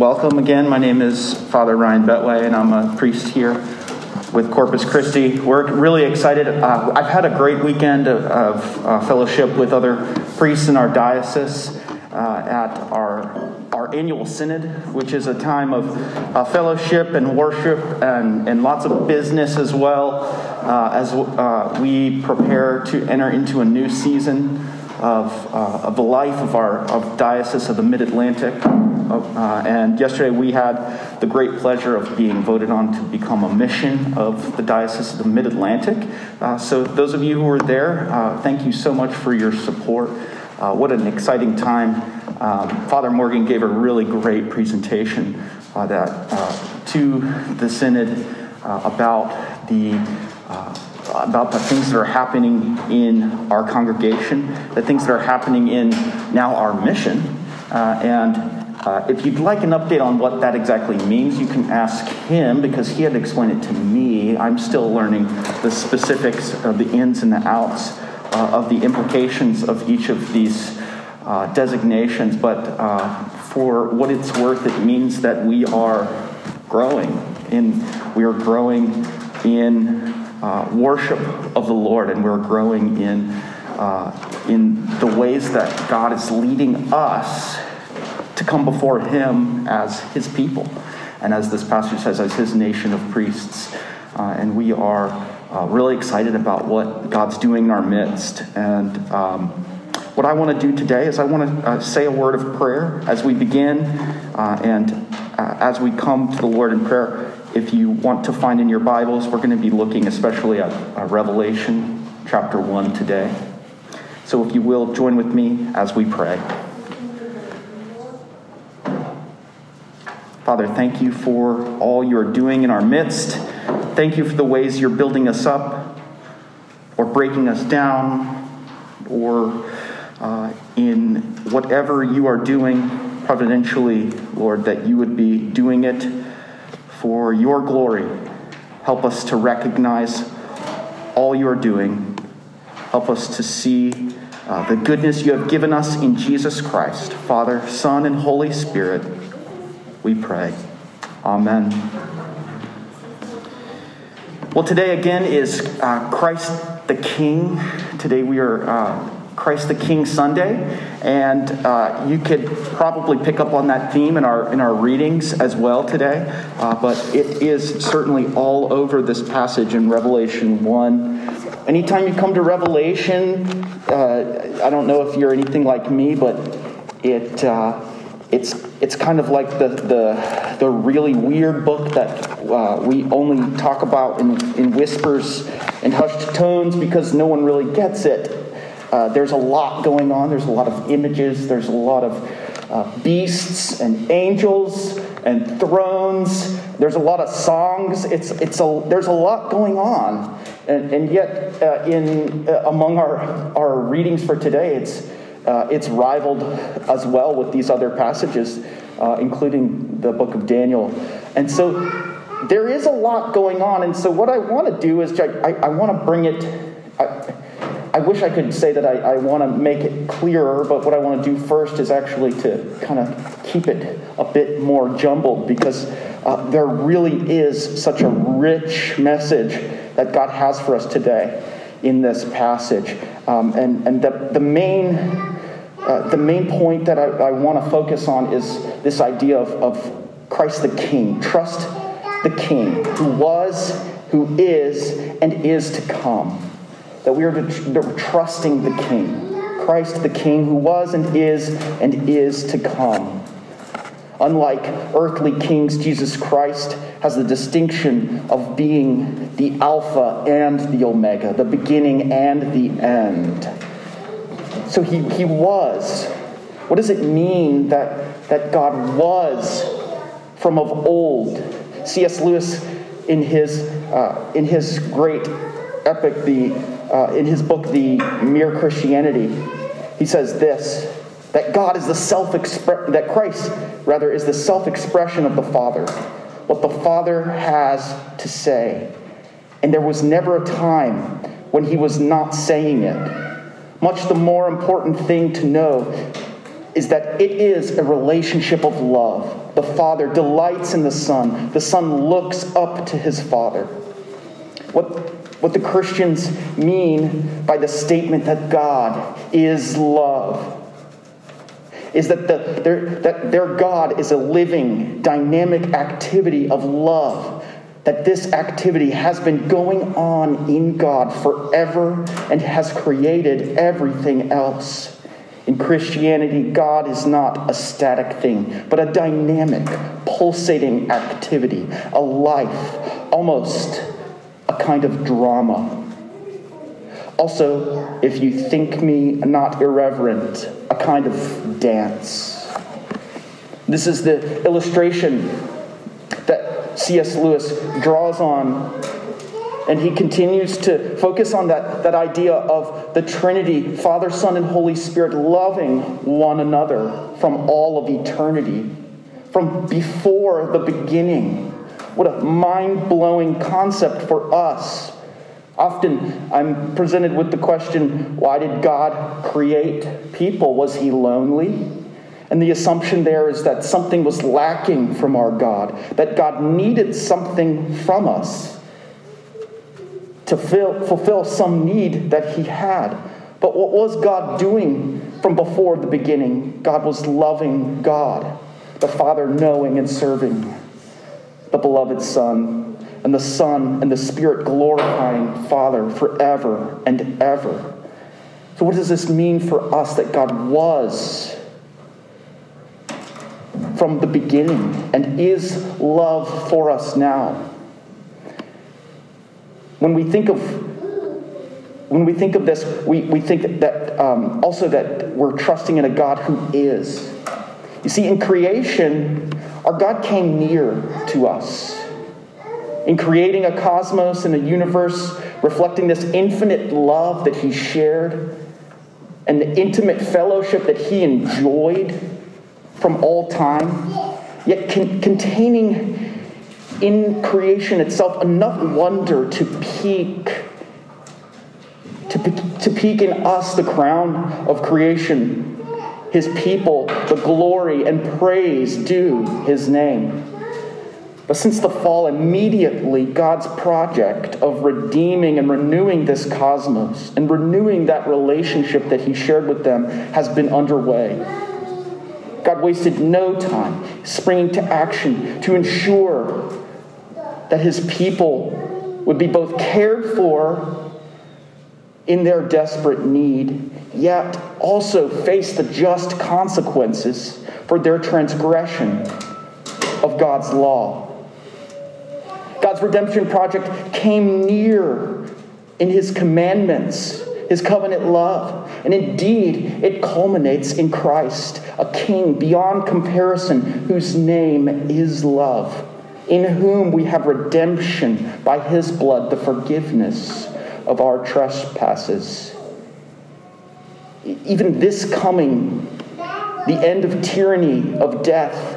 Welcome again. My name is Father Ryan Betway, and I'm a priest here with Corpus Christi. We're really excited. Uh, I've had a great weekend of, of uh, fellowship with other priests in our diocese uh, at our our annual synod, which is a time of uh, fellowship and worship and, and lots of business as well uh, as uh, we prepare to enter into a new season of, uh, of the life of our of Diocese of the Mid Atlantic. Uh, and yesterday we had the great pleasure of being voted on to become a mission of the Diocese of the Mid Atlantic. Uh, so, those of you who were there, uh, thank you so much for your support. Uh, what an exciting time. Um, Father Morgan gave a really great presentation uh, that, to the Synod about the about the things that are happening in our congregation, the things that are happening in now our mission. Uh, and uh, if you'd like an update on what that exactly means, you can ask him because he had to explain it to me. I'm still learning the specifics of the ins and the outs uh, of the implications of each of these uh, designations. But uh, for what it's worth, it means that we are growing. In, we are growing in uh, worship of the Lord, and we're growing in, uh, in the ways that God is leading us to come before Him as His people, and as this passage says, as His nation of priests. Uh, and we are uh, really excited about what God's doing in our midst. And um, what I want to do today is I want to uh, say a word of prayer as we begin and as we come to the Lord in prayer. If you want to find in your Bibles, we're going to be looking especially at uh, Revelation chapter 1 today. So if you will, join with me as we pray. Father, thank you for all you're doing in our midst. Thank you for the ways you're building us up or breaking us down or uh, in whatever you are doing providentially, Lord, that you would be doing it for your glory. Help us to recognize all you are doing. Help us to see uh, the goodness you have given us in Jesus Christ. Father, Son, and Holy Spirit, we pray. Amen. Well, today again is uh, Christ the King. Today we are. Uh, Christ the King Sunday, and uh, you could probably pick up on that theme in our in our readings as well today. Uh, but it is certainly all over this passage in Revelation one. Anytime you come to Revelation, uh, I don't know if you're anything like me, but it uh, it's it's kind of like the the, the really weird book that uh, we only talk about in, in whispers and hushed tones because no one really gets it. Uh, there's a lot going on. There's a lot of images. There's a lot of uh, beasts and angels and thrones. There's a lot of songs. It's, it's a, there's a lot going on. And, and yet, uh, in, uh, among our, our readings for today, it's, uh, it's rivaled as well with these other passages, uh, including the book of Daniel. And so there is a lot going on. And so, what I want to do is I, I, I want to bring it. I, I wish I could say that I, I want to make it clearer, but what I want to do first is actually to kind of keep it a bit more jumbled because uh, there really is such a rich message that God has for us today in this passage. Um, and and the, the, main, uh, the main point that I, I want to focus on is this idea of, of Christ the King. Trust the King who was, who is, and is to come that we are trusting the King, Christ the King who was and is and is to come. Unlike earthly kings, Jesus Christ has the distinction of being the Alpha and the Omega, the beginning and the end. So he, he was What does it mean that, that God was from of old? C.S. Lewis, in his, uh, in his great epic, the, uh, in his book, The Mere Christianity, he says this that God is the self that Christ, rather, is the self expression of the Father, what the Father has to say. And there was never a time when he was not saying it. Much the more important thing to know is that it is a relationship of love. The Father delights in the Son, the Son looks up to his Father. What, what the Christians mean by the statement that God is love is that, the, their, that their God is a living, dynamic activity of love. That this activity has been going on in God forever and has created everything else. In Christianity, God is not a static thing, but a dynamic, pulsating activity, a life, almost a kind of drama. Also, if you think me not irreverent, a kind of dance. This is the illustration that C.S. Lewis draws on and he continues to focus on that, that idea of the Trinity, Father, Son, and Holy Spirit loving one another from all of eternity, from before the beginning. What a mind blowing concept for us. Often I'm presented with the question why did God create people? Was he lonely? And the assumption there is that something was lacking from our God, that God needed something from us to fill, fulfill some need that he had. But what was God doing from before the beginning? God was loving God, the Father knowing and serving the beloved Son, and the Son and the Spirit glorifying Father forever and ever. So, what does this mean for us that God was from the beginning and is love for us now? When we think of when we think of this, we, we think that um, also that we're trusting in a God who is. You see, in creation, our God came near to us. In creating a cosmos and a universe reflecting this infinite love that He shared and the intimate fellowship that He enjoyed from all time, yet con- containing in creation itself enough wonder to peak to, to peak in us the crown of creation his people the glory and praise due his name. But since the fall immediately god's project of redeeming and renewing this cosmos and renewing that relationship that he shared with them has been underway. God wasted no time springing to action to ensure that his people would be both cared for in their desperate need, yet also face the just consequences for their transgression of God's law. God's redemption project came near in his commandments, his covenant love. And indeed, it culminates in Christ, a king beyond comparison whose name is love in whom we have redemption by his blood, the forgiveness of our trespasses. Even this coming, the end of tyranny, of death,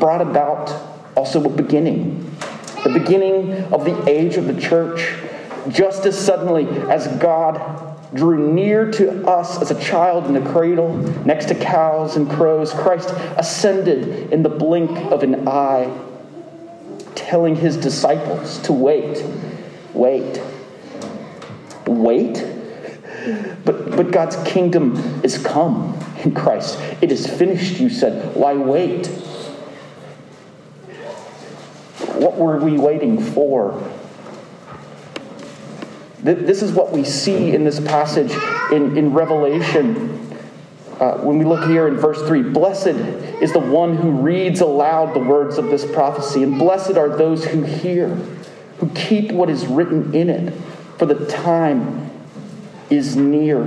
brought about also a beginning. The beginning of the age of the church, just as suddenly as God drew near to us as a child in the cradle, next to cows and crows, Christ ascended in the blink of an eye telling his disciples to wait, wait, wait. But, but God's kingdom is come in Christ. It is finished, you said. Why wait? What were we waiting for? This is what we see in this passage in, in Revelation uh, when we look here in verse 3, blessed is the one who reads aloud the words of this prophecy, and blessed are those who hear, who keep what is written in it, for the time is near.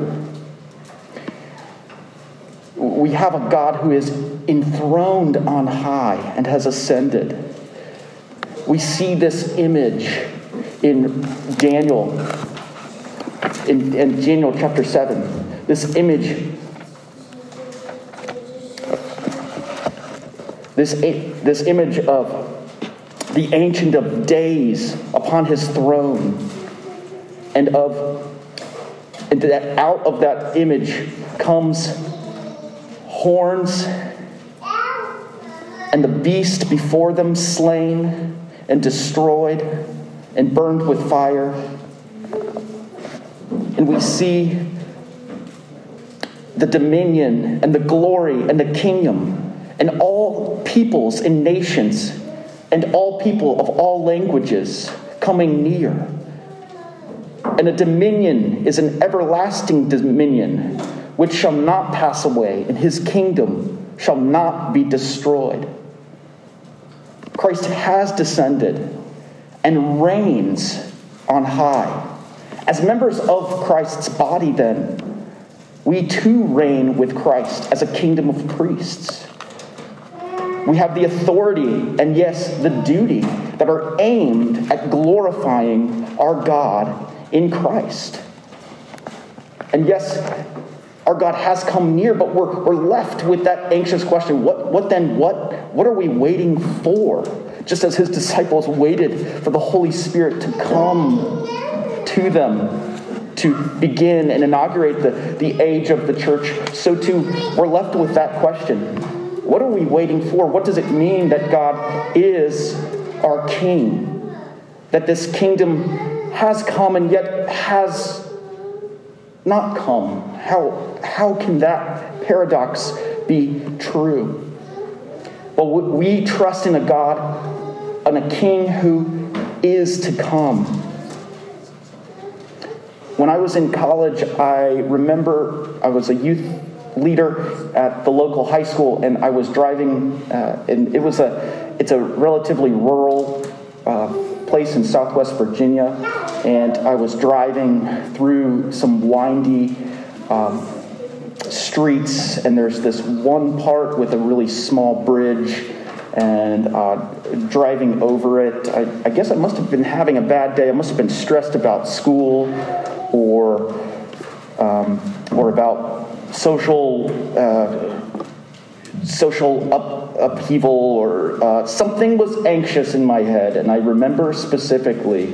We have a God who is enthroned on high and has ascended. We see this image in Daniel, in, in Daniel chapter 7. This image, this, this image of the Ancient of Days upon his throne, and of and that out of that image comes horns and the beast before them slain and destroyed and burned with fire. And we see the dominion and the glory and the kingdom and all peoples and nations and all people of all languages coming near. And a dominion is an everlasting dominion which shall not pass away, and his kingdom shall not be destroyed. Christ has descended and reigns on high. As members of Christ's body, then, we too reign with Christ as a kingdom of priests. We have the authority and, yes, the duty that are aimed at glorifying our God in Christ. And yes, our God has come near, but we're, we're left with that anxious question what, what then? What, what are we waiting for? Just as his disciples waited for the Holy Spirit to come to them to begin and inaugurate the, the age of the church, so too we're left with that question what are we waiting for? What does it mean that God is our King? That this kingdom has come and yet has not come? How, how can that paradox be true? Well, we trust in a God and a King who is to come. When I was in college, I remember I was a youth leader at the local high school, and I was driving, uh, and it was a, it's a relatively rural uh, place in Southwest Virginia, and I was driving through some windy um, streets, and there's this one part with a really small bridge, and uh, driving over it, I, I guess I must have been having a bad day. I must have been stressed about school, or um, or about social uh, social up, upheaval or uh, something was anxious in my head and i remember specifically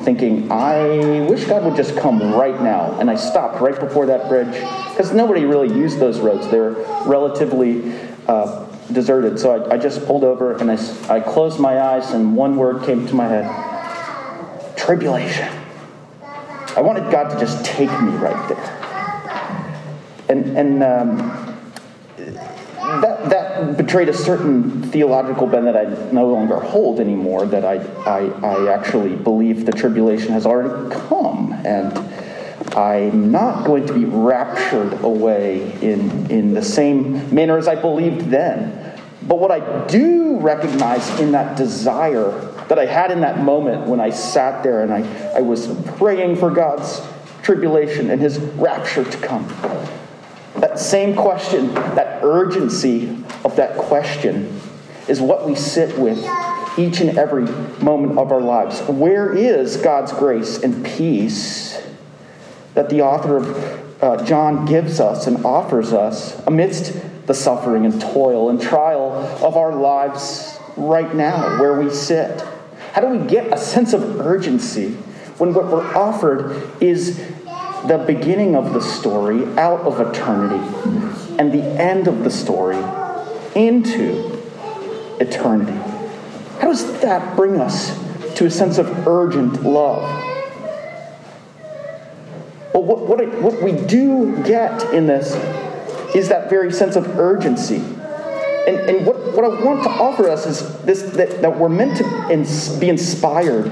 thinking i wish god would just come right now. And i stopped right before that bridge because nobody really used those roads. They're relatively uh, deserted. So I, I, just pulled over and I, I closed my eyes and one word came to my head tribulation. I wanted god to just take me right there. And, and um, that, that betrayed a certain theological bend that I no longer hold anymore, that I, I, I actually believe the tribulation has already come. And I'm not going to be raptured away in, in the same manner as I believed then. But what I do recognize in that desire that I had in that moment when I sat there and I, I was praying for God's tribulation and his rapture to come that same question, that urgency of that question, is what we sit with each and every moment of our lives. Where is God's grace and peace that the author of uh, John gives us and offers us amidst the suffering and toil and trial of our lives right now, where we sit? How do we get a sense of urgency when what we're offered is the beginning of the story out of eternity and the end of the story into eternity. How does that bring us to a sense of urgent love? Well, what, what, it, what we do get in this is that very sense of urgency. And, and what, what I want to offer us is this that, that we're meant to ins- be inspired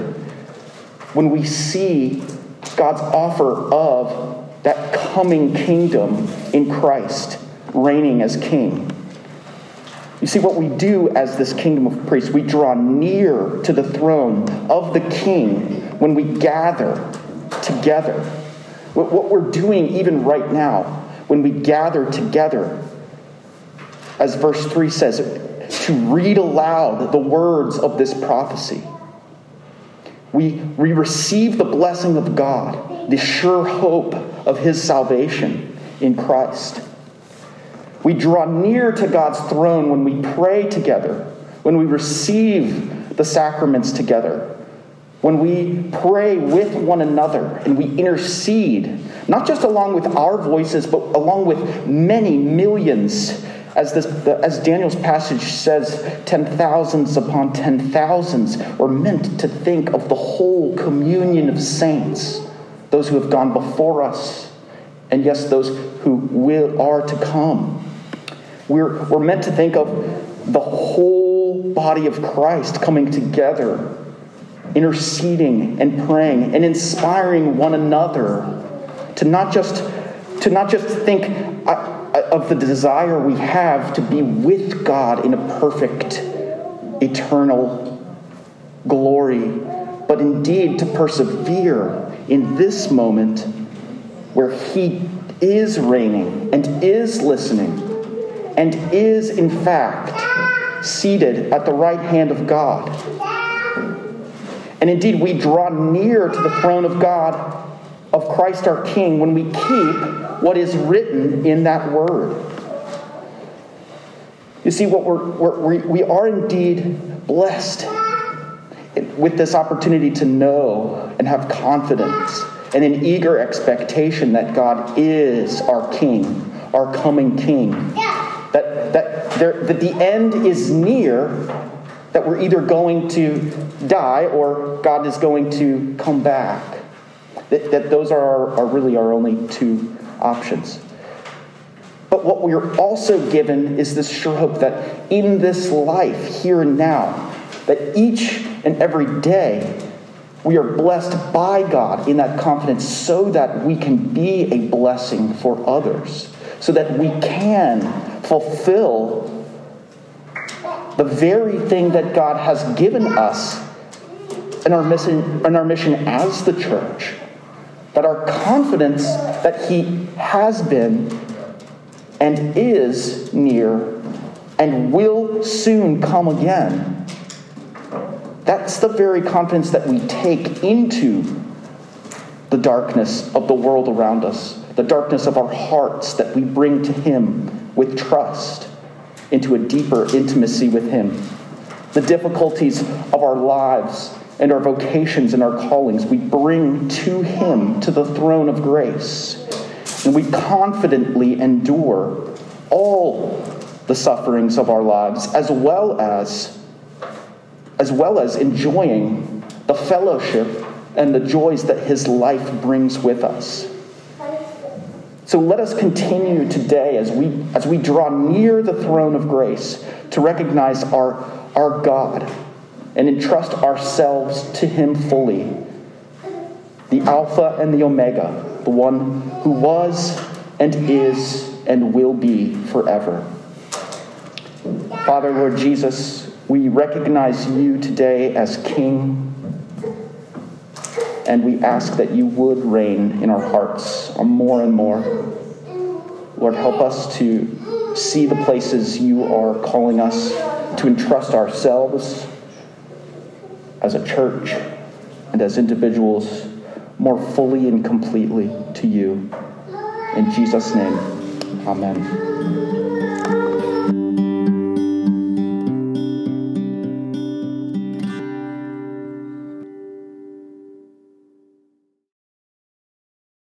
when we see God's offer of that coming kingdom in Christ, reigning as king. You see, what we do as this kingdom of priests, we draw near to the throne of the king when we gather together. What we're doing even right now, when we gather together, as verse 3 says, to read aloud the words of this prophecy. We, we receive the blessing of God, the sure hope of his salvation in Christ. We draw near to God's throne when we pray together, when we receive the sacraments together, when we pray with one another and we intercede, not just along with our voices, but along with many millions as, this, as Daniel's passage says, ten thousands upon ten thousands were meant to think of the whole communion of saints, those who have gone before us, and yes, those who will, are to come. We're, we're meant to think of the whole body of Christ coming together, interceding and praying and inspiring one another to not just, to not just think, of the desire we have to be with God in a perfect, eternal glory, but indeed to persevere in this moment where He is reigning and is listening and is, in fact, seated at the right hand of God. And indeed, we draw near to the throne of God, of Christ our King, when we keep what is written in that word. You see, what we're, we're, we are indeed blessed with this opportunity to know and have confidence and an eager expectation that God is our King, our coming King. That, that, there, that the end is near, that we're either going to die or God is going to come back. That, that those are, our, are really our only two options. But what we are also given is this sure hope that in this life, here and now, that each and every day we are blessed by God in that confidence so that we can be a blessing for others, so that we can fulfill the very thing that God has given us our mission, in our mission as the church that our confidence that He has been and is near and will soon come again. That's the very confidence that we take into the darkness of the world around us, the darkness of our hearts that we bring to Him with trust into a deeper intimacy with Him. The difficulties of our lives and our vocations and our callings, we bring to Him, to the throne of grace. And we confidently endure all the sufferings of our lives, as well as, as well as enjoying the fellowship and the joys that His life brings with us. So let us continue today as we, as we draw near the throne of grace to recognize our, our God and entrust ourselves to Him fully. The Alpha and the Omega, the one who was and is and will be forever. Father, Lord Jesus, we recognize you today as King, and we ask that you would reign in our hearts more and more. Lord, help us to see the places you are calling us to entrust ourselves as a church and as individuals more fully and completely to you. In Jesus' name, amen.